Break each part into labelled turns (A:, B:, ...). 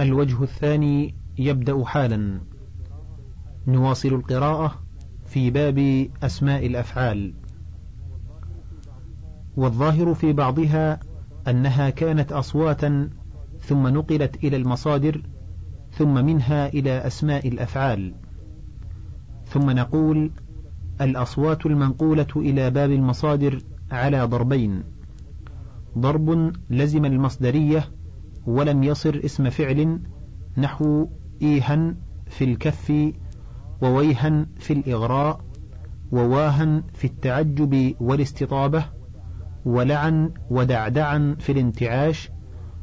A: الوجه الثاني يبدأ حالا. نواصل القراءة في باب أسماء الأفعال. والظاهر في بعضها أنها كانت أصواتا ثم نقلت إلى المصادر ثم منها إلى أسماء الأفعال. ثم نقول الأصوات المنقولة إلى باب المصادر على ضربين. ضرب لزم المصدرية ولم يصر اسم فعل نحو إيها في الكف وويها في الإغراء وواها في التعجب والاستطابة ولعن ودعدعا في الانتعاش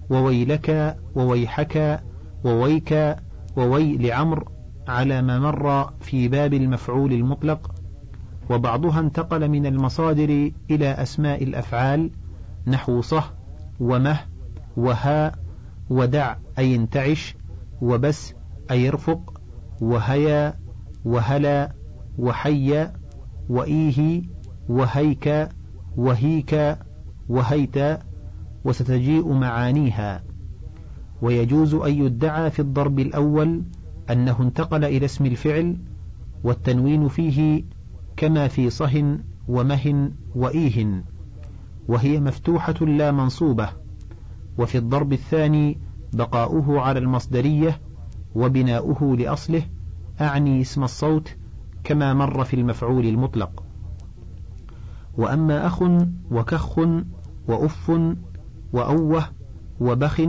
A: وويلك وويحك وويك ووي لعمر على ما مر في باب المفعول المطلق وبعضها انتقل من المصادر إلى أسماء الأفعال نحو صه ومه وها ودع أي انتعش وبس أي ارفق وهيا وهلا وحي وإيه وهيك وهيك وهيت وستجيء معانيها. ويجوز أن يدعى في الضرب الأول أنه انتقل إلى اسم الفعل والتنوين فيه كما في صه ومه وإيه. وهي مفتوحة لا منصوبة. وفي الضرب الثاني بقاؤه على المصدرية وبناؤه لأصله أعني اسم الصوت كما مر في المفعول المطلق. وأما أخ وكخ وأف وأوه وبخ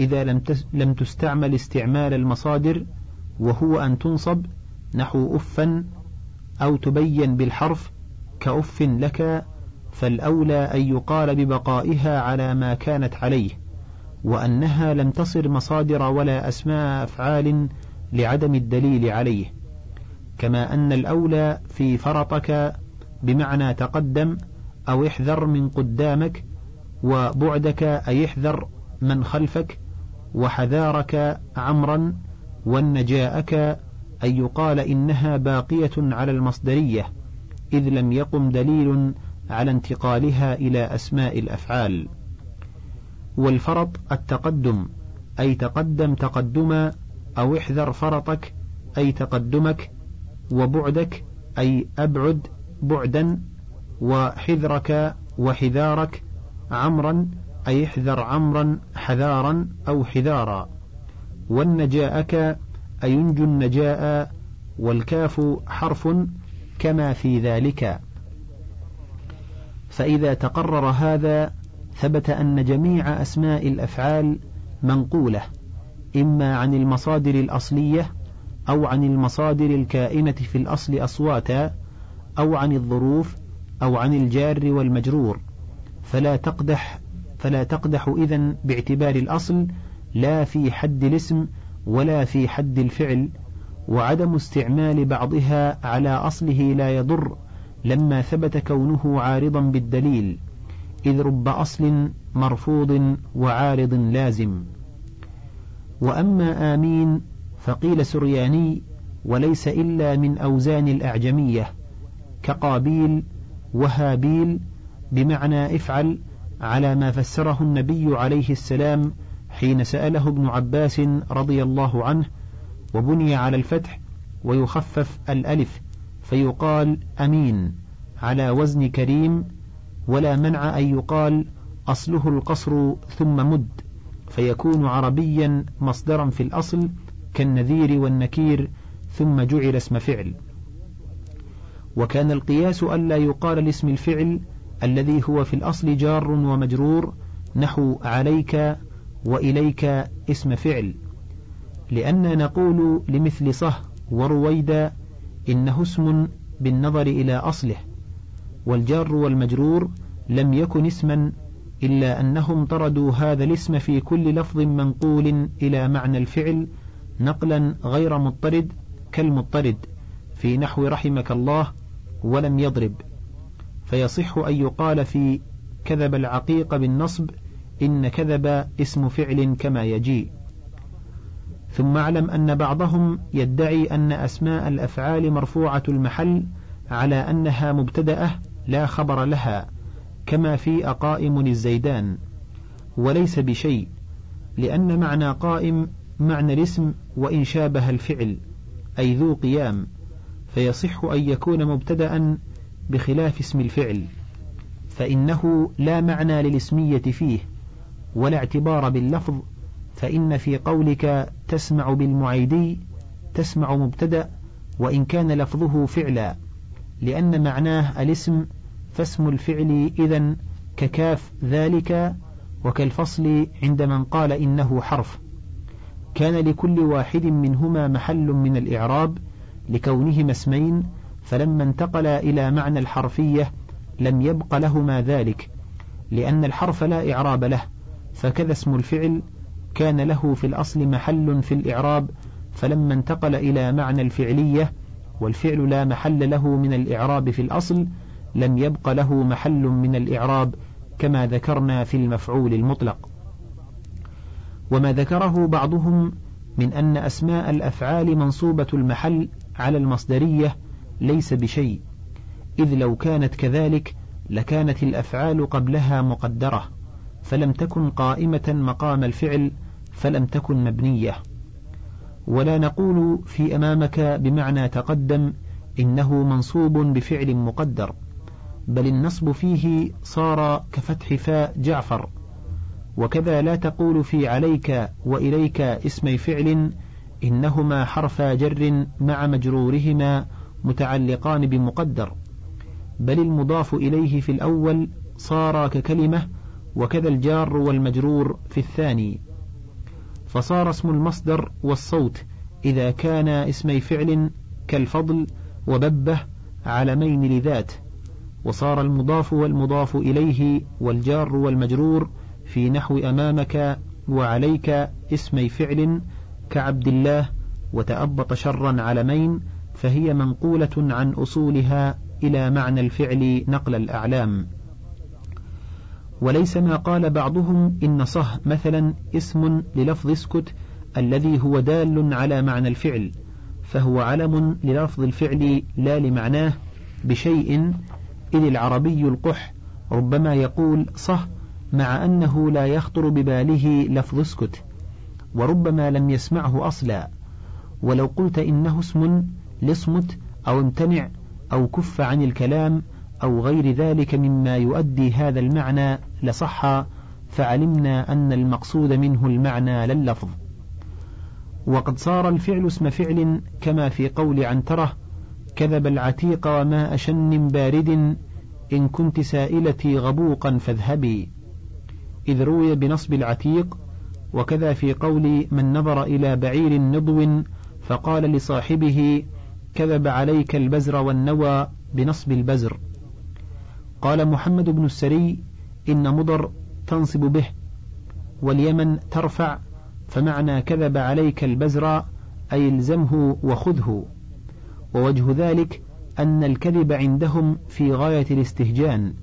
A: إذا لم لم تستعمل استعمال المصادر وهو أن تنصب نحو أفا أو تبين بالحرف كأف لك فالأولى أن يقال ببقائها على ما كانت عليه وأنها لم تصر مصادر ولا أسماء أفعال لعدم الدليل عليه كما أن الأولى في فرطك بمعنى تقدم أو احذر من قدامك وبعدك أي احذر من خلفك وحذارك عمرا والنجاءك أن يقال إنها باقية على المصدرية إذ لم يقم دليل على انتقالها إلى أسماء الأفعال. والفرط التقدم أي تقدم تقدما أو احذر فرطك أي تقدمك وبعدك أي أبعد بعدا وحذرك وحذارك عمرا أي احذر عمرا حذارا أو حذارا. والنجاءك أي ينجو النجاء والكاف حرف كما في ذلك. فإذا تقرر هذا ثبت أن جميع أسماء الأفعال منقولة إما عن المصادر الأصلية أو عن المصادر الكائنة في الأصل أصواتا أو عن الظروف أو عن الجار والمجرور. فلا تقدح فلا تقدح إذن باعتبار الأصل لا في حد الاسم ولا في حد الفعل وعدم استعمال بعضها على أصله لا يضر. لما ثبت كونه عارضا بالدليل إذ رب أصل مرفوض وعارض لازم. وأما آمين فقيل سرياني وليس إلا من أوزان الأعجمية كقابيل وهابيل بمعنى افعل على ما فسره النبي عليه السلام حين سأله ابن عباس رضي الله عنه وبني على الفتح ويخفف الألف. فيقال أمين على وزن كريم ولا منع أن يقال أصله القصر ثم مد فيكون عربيا مصدرا في الأصل كالنذير والنكير ثم جعل اسم فعل. وكان القياس ألا يقال لاسم الفعل الذي هو في الأصل جار ومجرور نحو عليك وإليك اسم فعل لأن نقول لمثل صه ورويدا إنه اسم بالنظر إلى أصله والجار والمجرور لم يكن اسما إلا أنهم طردوا هذا الاسم في كل لفظ منقول إلى معنى الفعل نقلا غير مضطرد كالمضطرد في نحو رحمك الله ولم يضرب. فيصح أن يقال في كذب العقيق بالنصب إن كذب اسم فعل كما يجيء. ثم اعلم أن بعضهم يدعي أن أسماء الأفعال مرفوعة المحل على أنها مبتدأة لا خبر لها كما في أقائم الزيدان. وليس بشيء لأن معنى قائم معنى الاسم وإن شابه الفعل أي ذو قيام فيصح أن يكون مبتدأ بخلاف اسم الفعل. فإنه لا معنى للاسمية فيه ولا اعتبار باللفظ فإن في قولك تسمع بالمعيدي تسمع مبتدأ وإن كان لفظه فعلا لأن معناه الاسم فاسم الفعل إذا ككاف ذلك وكالفصل عند من قال إنه حرف. كان لكل واحد منهما محل من الإعراب لكونهما اسمين فلما انتقل إلى معنى الحرفية لم يبق لهما ذلك لأن الحرف لا إعراب له فكذا اسم الفعل كان له في الأصل محل في الإعراب فلما انتقل إلى معنى الفعلية والفعل لا محل له من الإعراب في الأصل لم يبق له محل من الإعراب كما ذكرنا في المفعول المطلق. وما ذكره بعضهم من أن أسماء الأفعال منصوبة المحل على المصدرية ليس بشيء إذ لو كانت كذلك لكانت الأفعال قبلها مقدرة. فلم تكن قائمة مقام الفعل فلم تكن مبنية. ولا نقول في أمامك بمعنى تقدم إنه منصوب بفعل مقدر بل النصب فيه صار كفتح فاء جعفر. وكذا لا تقول في عليك وإليك اسمي فعل إنهما حرف جر مع مجرورهما متعلقان بمقدر بل المضاف إليه في الأول صار ككلمة وكذا الجار والمجرور في الثاني. فصار اسم المصدر والصوت إذا كان اسمي فعل كالفضل وببه علمين لذات وصار المضاف والمضاف إليه والجار والمجرور في نحو أمامك وعليك اسمي فعل كعبد الله وتأبط شرا علمين فهي منقولة عن أصولها إلى معنى الفعل نقل الأعلام. وليس ما قال بعضهم إن صه مثلا اسم للفظ اسكت الذي هو دال على معنى الفعل فهو علم للفظ الفعل لا لمعناه بشيء إذ العربي القح ربما يقول صه مع أنه لا يخطر بباله لفظ اسكت وربما لم يسمعه أصلا. ولو قلت إنه اسم لاصمت أو امتنع أو كف عن الكلام أو غير ذلك مما يؤدي هذا المعنى لصح فعلمنا أن المقصود منه المعنى لا اللفظ وقد صار الفعل اسم فعل كما في قول عنترة كذب العتيق وما أشن بارد إن كنت سائلتي غبوقا فاذهبي. إذ روي بنصب العتيق وكذا في قول من نظر إلى بعير نضو فقال لصاحبه كذب عليك البزر والنوى بنصب البزر. قال محمد بن السري إن مضر تنصب به واليمن ترفع فمعنى كذب عليك البزر أي الزمه وخذه. ووجه ذلك أن الكذب عندهم في غاية الاستهجان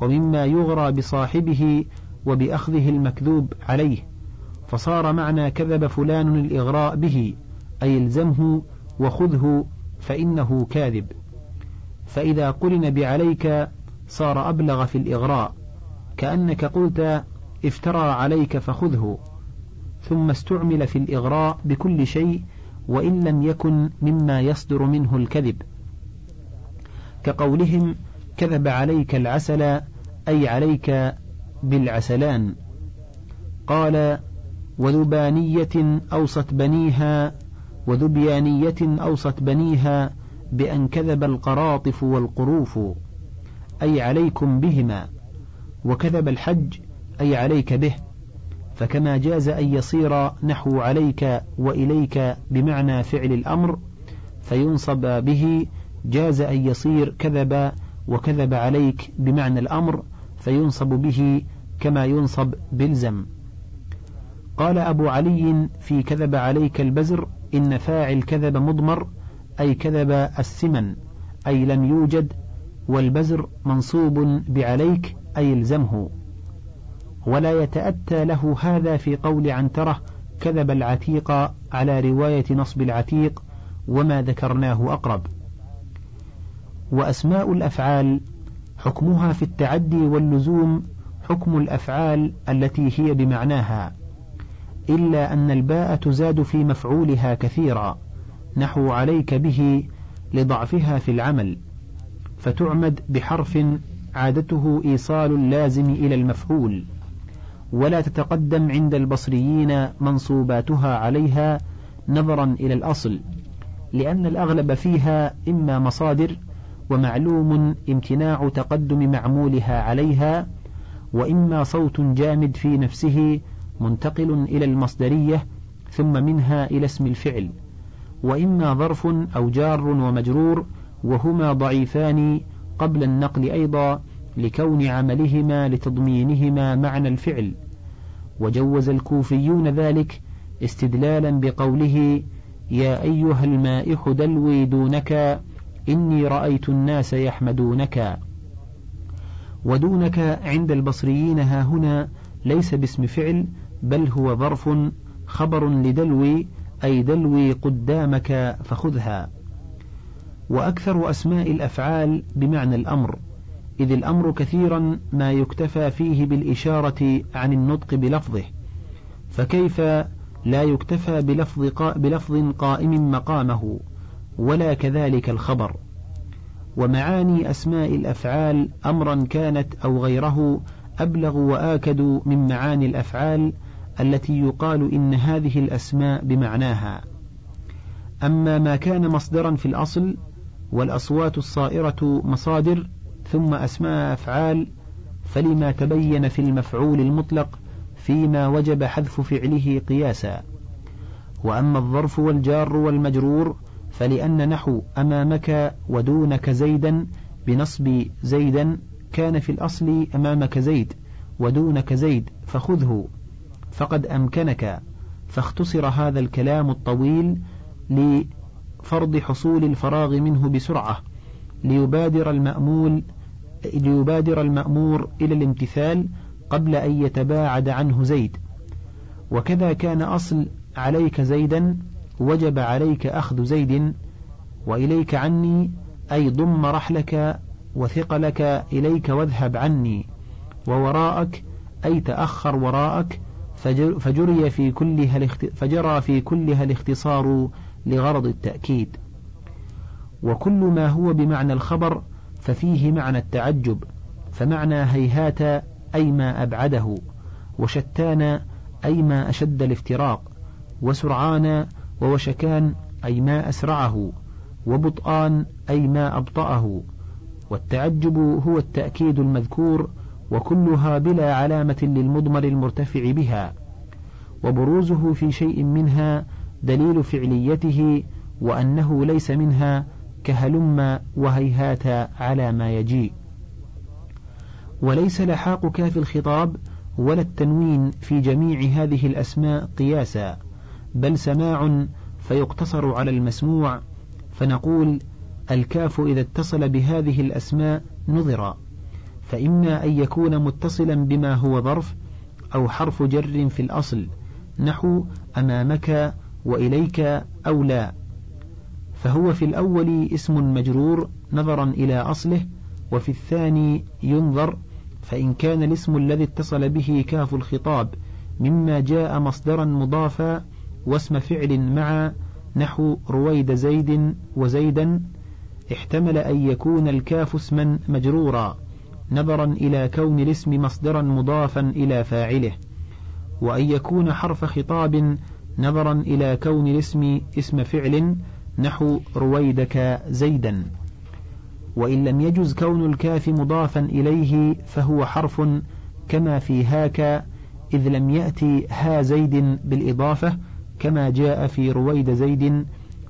A: ومما يغرى بصاحبه وبأخذه المكذوب عليه. فصار معنى كذب فلان الإغراء به أي الزمه وخذه فإنه كاذب. فإذا قرن بعليك صار أبلغ في الإغراء. كأنك قلت افترى عليك فخذه ثم استعمل في الإغراء بكل شيء وإن لم يكن مما يصدر منه الكذب. كقولهم كذب عليك العسل أي عليك بالعسلان. قال وذبانية أوصت بنيها وذبيانية أوصت بنيها بأن كذب القراطف والقروف أي عليكم بهما. وكذب الحج أي عليك به فكما جاز أن يصير نحو عليك وإليك بمعنى فعل الأمر فينصب به جاز أن يصير كذب وكذب عليك بمعنى الأمر فينصب به كما ينصب بالزم. قال أبو علي في كذب عليك البزر إن فاعل كذب مضمر أي كذب السمن أي لم يوجد والبزر منصوب بعليك أي الزمه. ولا يتأتى له هذا في قول عنترة كذب العتيق على رواية نصب العتيق وما ذكرناه أقرب. وأسماء الأفعال حكمها في التعدي واللزوم حكم الأفعال التي هي بمعناها إلا أن الباء تزاد في مفعولها كثيرا نحو عليك به لضعفها في العمل فتعمد بحرف عادته إيصال اللازم إلى المفعول ولا تتقدم عند البصريين منصوباتها عليها نظرا إلى الأصل لأن الأغلب فيها إما مصادر ومعلوم امتناع تقدم معمولها عليها وإما صوت جامد في نفسه منتقل إلى المصدرية ثم منها إلى اسم الفعل وإما ظرف أو جار ومجرور وهما ضعيفان قبل النقل أيضا لكون عملهما لتضمينهما معنى الفعل. وجوز الكوفيون ذلك استدلالا بقوله يا أيها المائح دلوي دونك إني رأيت الناس يحمدونك. ودونك عند البصريين ها هنا ليس باسم فعل بل هو ظرف خبر لدلوي أي دلوي قدامك فخذها. وأكثر أسماء الأفعال بمعنى الأمر إذ الأمر كثيرا ما يكتفى فيه بالإشارة عن النطق بلفظه فكيف لا يكتفى بلفظ, بلفظ قائم مقامه ولا كذلك الخبر؟ ومعاني أسماء الأفعال أمرا كانت أو غيره أبلغ وآكد من معاني الأفعال التي يقال إن هذه الأسماء بمعناها. أما ما كان مصدرا في الأصل والأصوات الصائرة مصادر ثم أسماء أفعال فلما تبين في المفعول المطلق فيما وجب حذف فعله قياسا. وأما الظرف والجار والمجرور فلأن نحو أمامك ودونك زيدا بنصب زيدا كان في الأصل أمامك زيد ودونك زيد فخذه. فقد أمكنك فاختصر هذا الكلام الطويل لفرض حصول الفراغ منه بسرعة ليبادر المأمول ليبادر المأمور إلى الامتثال قبل أن يتباعد عنه زيد. وكذا كان أصل عليك زيدا وجب عليك أخذ زيد وإليك عني أي ضم رحلك وثقلك إليك واذهب عني. ووراءك أي تأخر وراءك فجري في كلها فجرى في كلها الاختصار لغرض التأكيد. وكل ما هو بمعنى الخبر ففيه معنى التعجب فمعنى هيهات أي ما أبعده وشتان أي ما أشد الافتراق وسرعان ووشكان أي ما أسرعه وبطآن أي ما أبطأه. والتعجب هو التأكيد المذكور وكلها بلا علامة للمضمر المرتفع بها. وبروزه في شيء منها دليل فعليته وأنه ليس منها كهلم وهيهات على ما يجيء وليس لحاق كاف الخطاب ولا التنوين في جميع هذه الأسماء قياسا بل سماع فيقتصر على المسموع فنقول الكاف إذا اتصل بهذه الأسماء نظر فإما أن يكون متصلا بما هو ظرف أو حرف جر في الأصل نحو أمامك وإليك أو لا. فهو في الأول اسم مجرور نظرا إلى أصله وفي الثاني ينظر فإن كان الاسم الذي اتصل به كاف الخطاب مما جاء مصدرا مضافا واسم فعل مع نحو رويد زيد وزيدا احتمل أن يكون الكاف اسما مجرورا نظرا إلى كون الاسم مصدرا مضافا إلى فاعله وأن يكون حرف خطاب نظرا إلى كون الاسم اسم فعل نحو رويدك زيدا. وإن لم يجز كون الكاف مضافا إليه فهو حرف كما في هاك إذ لم يأتي ها زيد بالإضافة كما جاء في رويد زيد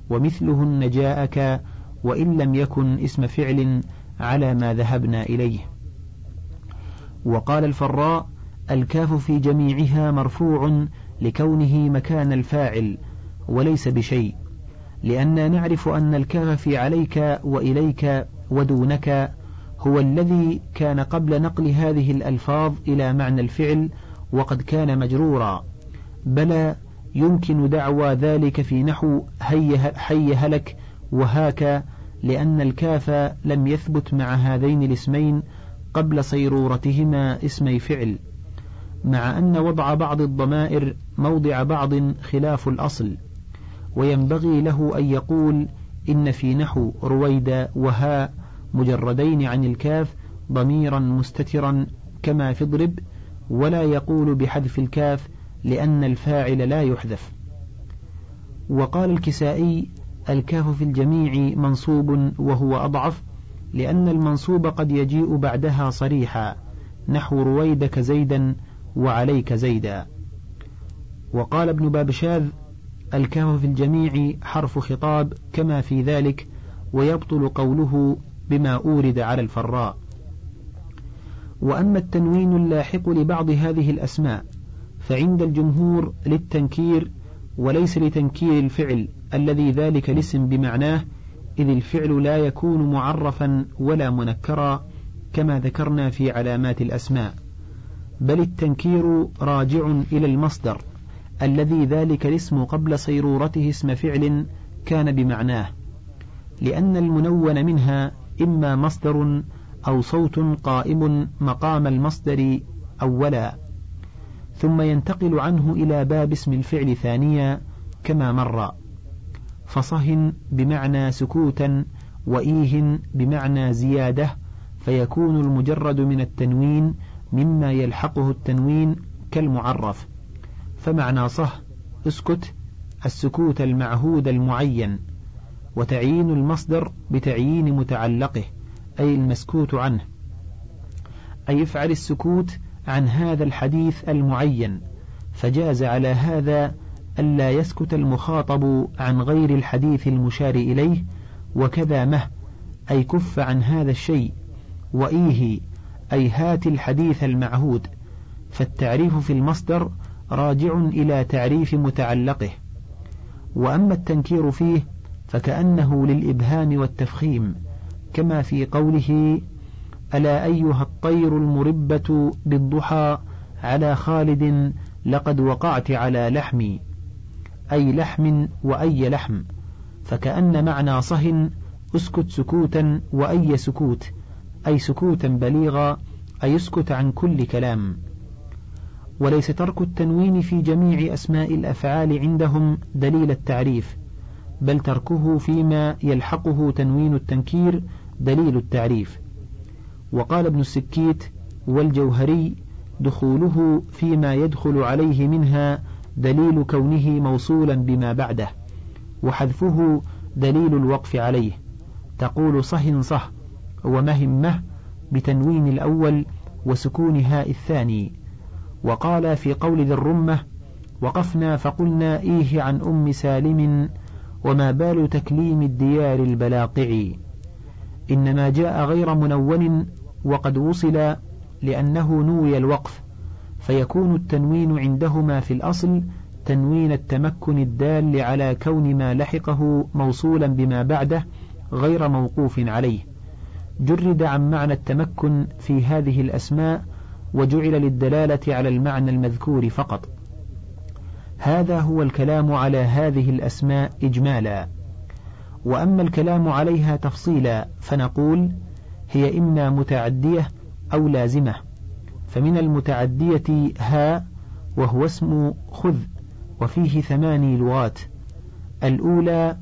A: ومثلهن جاءك وإن لم يكن اسم فعل على ما ذهبنا إليه. وقال الفراء الكاف في جميعها مرفوع لكونه مكان الفاعل وليس بشيء لأننا نعرف أن الكاف في عليك وإليك ودونك هو الذي كان قبل نقل هذه الألفاظ إلى معنى الفعل وقد كان مجرورا بلى يمكن دعوى ذلك في نحو هي, حي هلك وهاك لأن الكاف لم يثبت مع هذين الاسمين قبل صيرورتهما اسمي فعل. مع أن وضع بعض الضمائر موضع بعض خلاف الأصل وينبغي له أن يقول إن في نحو رويدا وهاء مجردين عن الكاف ضميرا مستترا كما في اضرب ولا يقول بحذف الكاف لأن الفاعل لا يحذف. وقال الكسائي الكاف في الجميع منصوب وهو أضعف لأن المنصوب قد يجيء بعدها صريحا نحو رويدك زيدا وعليك زيدا. وقال ابن بابشاذ الكاف في الجميع حرف خطاب كما في ذلك ويبطل قوله بما أورد على الفراء. وأما التنوين اللاحق لبعض هذه الأسماء فعند الجمهور للتنكير وليس لتنكير الفعل الذي ذلك الاسم بمعناه إذ الفعل لا يكون معرفا ولا منكرا كما ذكرنا في علامات الأسماء. بل التنكير راجع إلى المصدر الذي ذلك الاسم قبل صيرورته اسم فعل كان بمعناه لأن المنون منها إما مصدر أو صوت قائم مقام المصدر أولا ثم ينتقل عنه إلى باب اسم الفعل ثانيا كما مر فصهن بمعنى سكوتا وإيه بمعنى زيادة فيكون المجرد من التنوين مما يلحقه التنوين كالمعرف. فمعنى صه اسكت السكوت المعهود المعين وتعيين المصدر بتعيين متعلقه أي المسكوت عنه. أي افعل السكوت عن هذا الحديث المعين فجاز على هذا ألا يسكت المخاطب عن غير الحديث المشار إليه وكذا مه أي كف عن هذا الشيء وإيه أي هات الحديث المعهود فالتعريف في المصدر راجع إلى تعريف متعلقه. وأما التنكير فيه فكأنه للإبهام والتفخيم كما في قوله ألا أيها الطير المربة بالضحى على خالد لقد وقعت على لحمي أي لحم وأي لحم فكأن معنى صه أسكت سكوتا وأي سكوت أي سكوتا بليغا أي اسكت عن كل كلام. وليس ترك التنوين في جميع أسماء الأفعال عندهم دليل التعريف بل تركه فيما يلحقه تنوين التنكير دليل التعريف. وقال ابن السكيت والجوهري دخوله فيما يدخل عليه منها دليل كونه موصولا بما بعده وحذفه دليل الوقف عليه. تقول صه صه. ومهمة بتنوين الأول وسكون هاء الثاني. وقال في قول ذي الرمة وقفنا فقلنا إيه عن أم سالم وما بال تكليم الديار البلاقع إنما جاء غير منون وقد وصل لأنه نوي الوقف فيكون التنوين عندهما في الأصل تنوين التمكن الدال على كون ما لحقه موصولا بما بعده غير موقوف عليه. جرد عن معنى التمكن في هذه الأسماء وجعل للدلالة على المعنى المذكور فقط. هذا هو الكلام على هذه الأسماء إجمالا. وأما الكلام عليها تفصيلا فنقول هي إما متعدية أو لازمة. فمن المتعدية ها وهو اسم خذ وفيه ثماني لغات. الأولى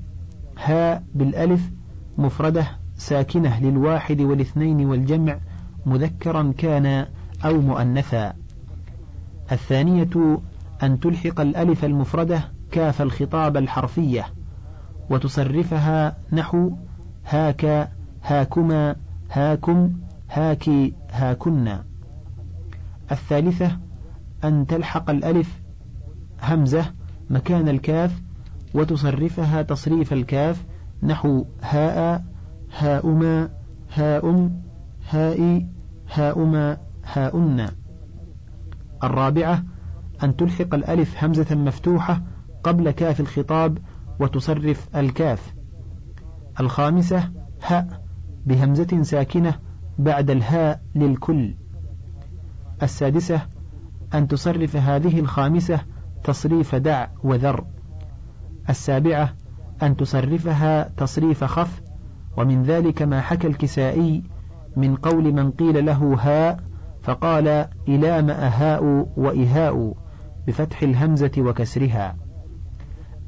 A: ها بالألف مفردة ساكنة للواحد والاثنين والجمع مذكرا كان أو مؤنثا. الثانية أن تلحق الألف المفردة كاف الخطاب الحرفية وتصرفها نحو هاك هاكما هاكم هاكي هاكن الثالثة أن تلحق الألف همزة مكان الكاف وتصرفها تصريف الكاف نحو هاء هاؤما هاؤم هائي هاؤما هاؤن الرابعة أن تلحق الألف همزة مفتوحة قبل كاف الخطاب وتصرف الكاف. الخامسة هاء بهمزة ساكنة بعد الهاء للكل. السادسة أن تصرف هذه الخامسة تصريف دع وذر. السابعة أن تصرفها تصريف خف ومن ذلك ما حكى الكسائي من قول من قيل له هاء فقال إلام أهاء وإهاء بفتح الهمزة وكسرها.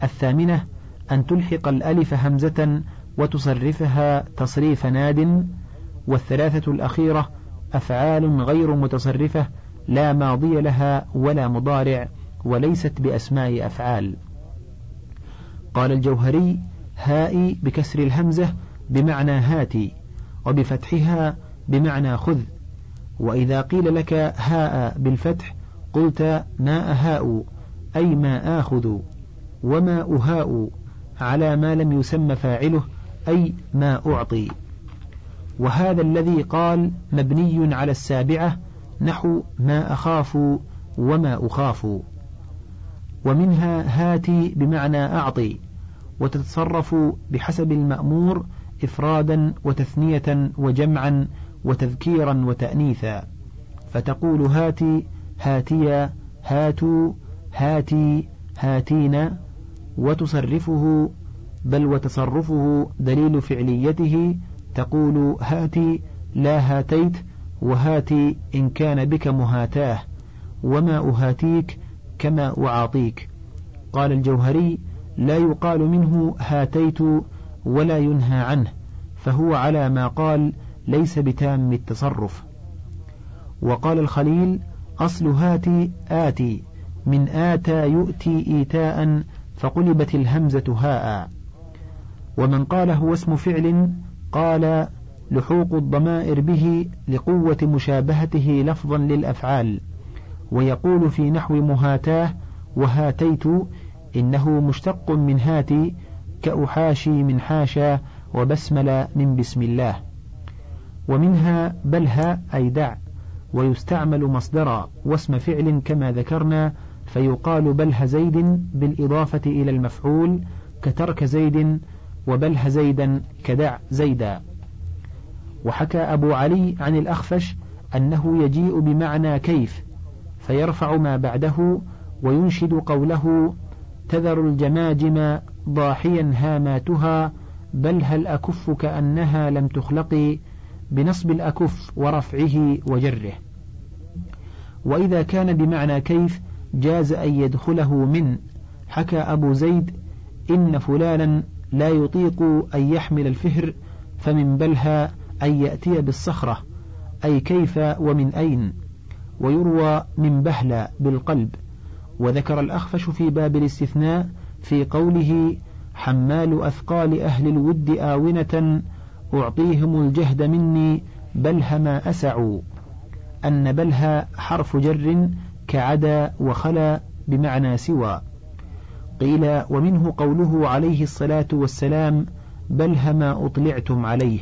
A: الثامنة أن تلحق الألف همزة وتصرفها تصريف ناد. والثلاثة الأخيرة أفعال غير متصرفة لا ماضي لها ولا مضارع وليست بأسماء أفعال. قال الجوهري هائي بكسر الهمزة بمعنى هاتي وبفتحها بمعنى خذ. وإذا قيل لك هاء بالفتح قلت ما أهاء أي ما آخذ وما أهاء على ما لم يسم فاعله أي ما أعطي. وهذا الذي قال مبني على السابعة نحو ما أخاف وما أخاف. ومنها هاتي بمعنى أعطي وتتصرف بحسب المأمور إفرادا وتثنية وجمعا وتذكيرا وتأنيثا. فتقول هاتي هاتيا هاتوا هاتي هاتين وتصرفه بل وتصرفه دليل فعليته. تقول هاتي لا هاتيت وهاتي إن كان بك مهاتاه. وما أهاتيك كما أعاطيك قال الجوهري لا يقال منه هاتيت ولا ينهى عنه فهو على ما قال ليس بتام التصرف. وقال الخليل أصل هاتي آتي من آتى يؤتي إيتاء فقلبت الهمزة هاء. ومن قال هو اسم فعل قال لحوق الضمائر به لقوة مشابهته لفظا للأفعال. ويقول في نحو مهاتاه وهاتيت إنه مشتق من هاتي كأحاشي من حاشا وبسمل من بسم الله. ومنها بلها أي دع ويستعمل مصدرا واسم فعل كما ذكرنا فيقال بله زيد بالإضافة إلى المفعول كترك زيد وبله زيدا كدع زيدا. وحكى أبو علي عن الأخفش أنه يجيء بمعنى كيف فيرفع ما بعده وينشد قوله تذر الجماجم ضاحيا هاماتها بل هل أكف كأنها لم تخلق بنصب الأكف ورفعه وجره؟ وإذا كان بمعنى كيف جاز أن يدخله من؟ حكى أبو زيد إن فلانا لا يطيق أن يحمل الفهر فمن بلها أن يأتي بالصخرة أي كيف ومن أين؟ ويروى من بهلة بالقلب. وذكر الأخفش في باب الاستثناء في قوله حمال أثقال أهل الود آونة أعطيهم الجهد مني بلها ما أسعوا أن بلها حرف جر كعدا وخلا بمعنى سوى. قيل ومنه قوله عليه الصلاة والسلام بلها ما أطلعتم عليه.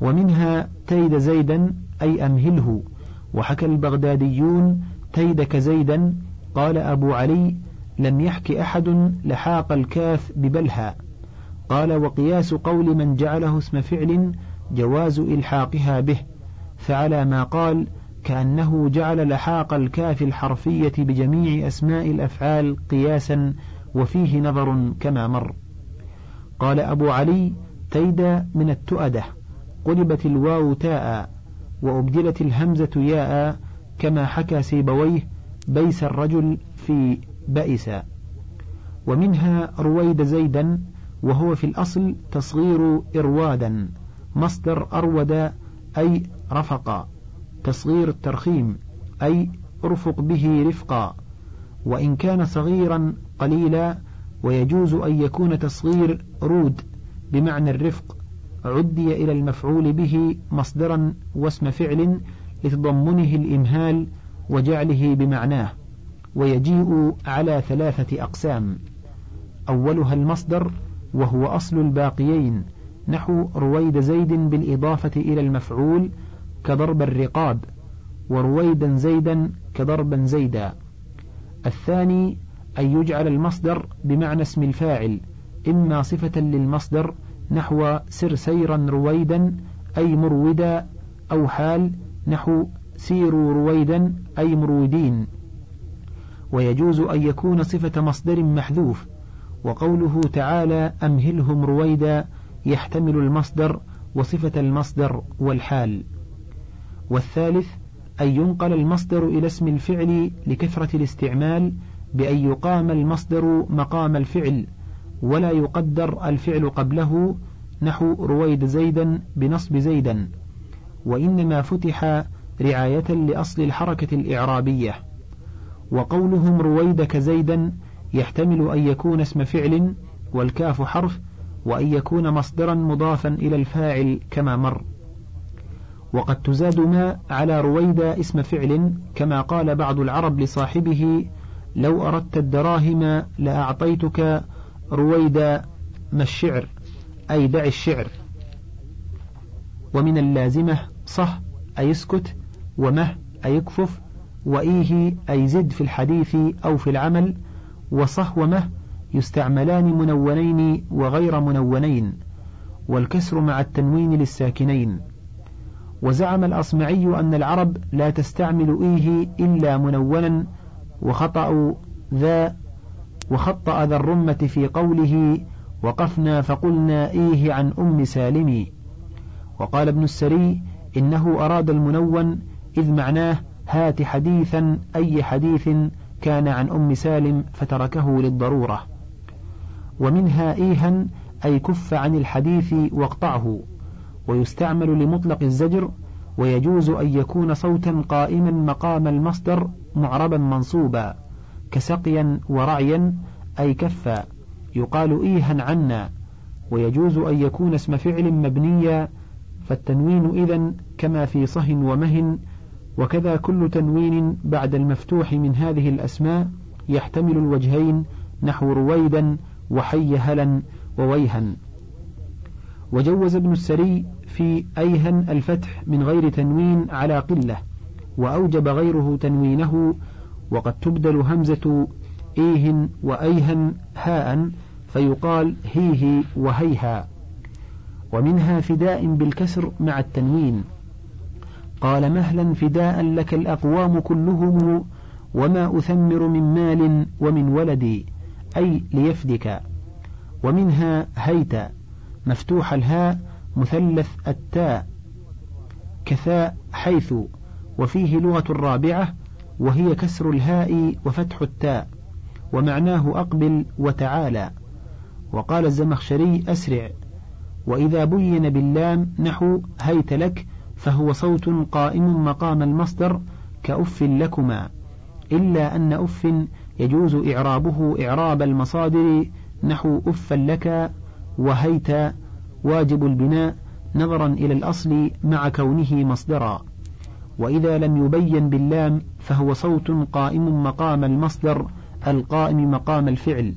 A: ومنها تيد زيدا أي أمهله وحكى البغداديون تيدك زيدا قال أبو علي لم يحك أحد لحاق الكاف ببلها قال وقياس قول من جعله اسم فعل جواز إلحاقها به فعلى ما قال كأنه جعل لحاق الكاف الحرفية بجميع أسماء الأفعال قياسا وفيه نظر كما مر. قال أبو علي تيد من التؤدة قلبت الواو تاء وأبدلت الهمزة ياء كما حكى سيبويه بيس الرجل في بئس. ومنها رويد زيدا وهو في الأصل تصغير إروادا مصدر أرود أي رفق تصغير الترخيم أي أرفق به رفقا. وإن كان صغيرا قليلا ويجوز أن يكون تصغير رود بمعنى الرفق عدي إلى المفعول به مصدرا واسم فعل لتضمنه الإمهال وجعله بمعناه ويجيء على ثلاثة أقسام. أولها المصدر وهو أصل الباقيين نحو رويد زيد بالإضافة إلى المفعول كضرب الرقاب ورويدا زيدا كضربا زيدا. الثاني أن يجعل المصدر بمعنى اسم الفاعل إما صفة للمصدر نحو سر سيرا رويدا أي مرودا أو حال نحو سيروا رويدا أي مرودين. ويجوز أن يكون صفة مصدر محذوف وقوله تعالى أمهلهم رويدا يحتمل المصدر وصفة المصدر والحال. والثالث أن ينقل المصدر إلى اسم الفعل لكثرة الاستعمال بأن يقام المصدر مقام الفعل ولا يقدر الفعل قبله نحو رويد زيدا بنصب زيدا. وإنما فتح رعاية لأصل الحركة الإعرابية. وقولهم رويدك زيدا يحتمل أن يكون اسم فعل والكاف حرف وأن يكون مصدرا مضافا إلى الفاعل كما مر. وقد تزاد ما على رويدا اسم فعل كما قال بعض العرب لصاحبه لو أردت الدراهم لأعطيتك رويدا ما الشعر أي دع الشعر. ومن اللازمة صح أي اسكت ومه أي اكفف وإيه أي زد في الحديث أو في العمل وصح ومه يستعملان منونين وغير منونين والكسر مع التنوين للساكنين. وزعم الأصمعي أن العرب لا تستعمل إيه إلا منونا وخطأ ذا وخطأ ذا الرمة في قوله وقفنا فقلنا إيه عن أم سالم. وقال ابن السري إنه أراد المنون إذ معناه هات حديثا أي حديث كان عن أم سالم فتركه للضرورة. ومنها إيها أي كف عن الحديث واقطعه. ويستعمل لمطلق الزجر ويجوز أن يكون صوتا قائما مقام المصدر معربا منصوبا كسقيا ورعيا أي كفا. يقال إيها عنا. ويجوز أن يكون اسم فعل مبنيا فالتنوين إذا كما في صه ومهن وكذا كل تنوين بعد المفتوح من هذه الأسماء يحتمل الوجهين نحو رويدا وحي هلا وويها وجوز ابن السري في أيهن الفتح من غير تنوين على قلة وأوجب غيره تنوينه وقد تبدل همزة إيه وأيهن هاء فيقال هيه وهيها. ومنها فداء بالكسر مع التنوين. قال مهلا فداء لك الأقوام كلهم وما أثمر من مال ومن ولدي أي ليفدك. ومنها هيت مفتوح الهاء مثلث التاء كثاء حيث وفيه لغة الرابعة وهي كسر الهاء وفتح التاء ومعناه أقبل وتعالى. وقال الزمخشري أسرع وإذا بين باللام نحو هيت لك فهو صوت قائم مقام المصدر كأف لكما إلا أن أف يجوز إعرابه إعراب المصادر نحو أفا لك وهيت واجب البناء نظرا إلى الأصل مع كونه مصدرا. وإذا لم يبين باللام فهو صوت قائم مقام المصدر القائم مقام الفعل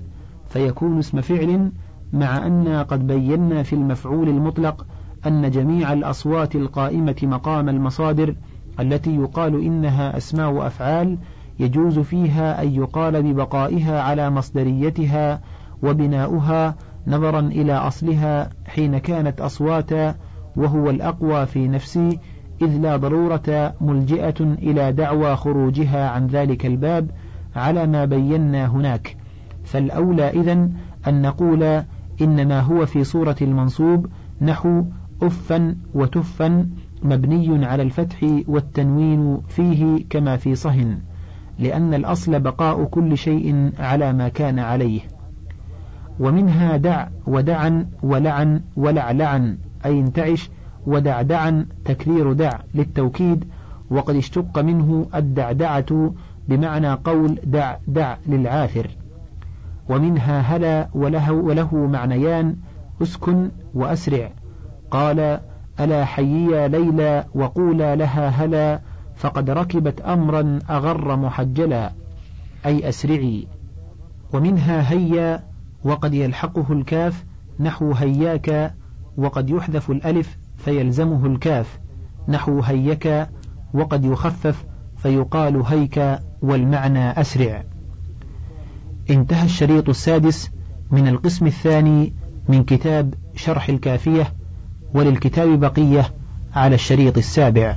A: فيكون اسم فعل مع أن قد بينا في المفعول المطلق أن جميع الأصوات القائمة مقام المصادر التي يقال إنها أسماء أفعال يجوز فيها أن يقال ببقائها على مصدريتها وبناؤها نظرا إلى أصلها حين كانت أصواتا وهو الأقوى في نفسي إذ لا ضرورة ملجئة إلى دعوى خروجها عن ذلك الباب على ما بينا هناك. فالأولى إذن أن نقول إنما هو في صورة المنصوب نحو أفا وتفا مبني على الفتح والتنوين فيه كما في صهن لأن الأصل بقاء كل شيء على ما كان عليه. ومنها دع ودعا ولعن ولعلعن أي انتعش ودعدعا تكرير دع للتوكيد وقد اشتق منه الدعدعة بمعنى قول دع دع للعاثر ومنها هلا وله, وله معنيان اسكن وأسرع. قال ألا حييا ليلى وقولا لها هلا فقد ركبت أمرا أغر محجلا. أي أسرعي. ومنها هيا وقد يلحقه الكاف نحو هياك وقد يحذف الألف فيلزمه الكاف نحو هيك وقد يخفف فيقال هيك والمعنى أسرع. انتهى الشريط السادس من القسم الثاني من كتاب شرح الكافية وللكتاب بقية على الشريط السابع.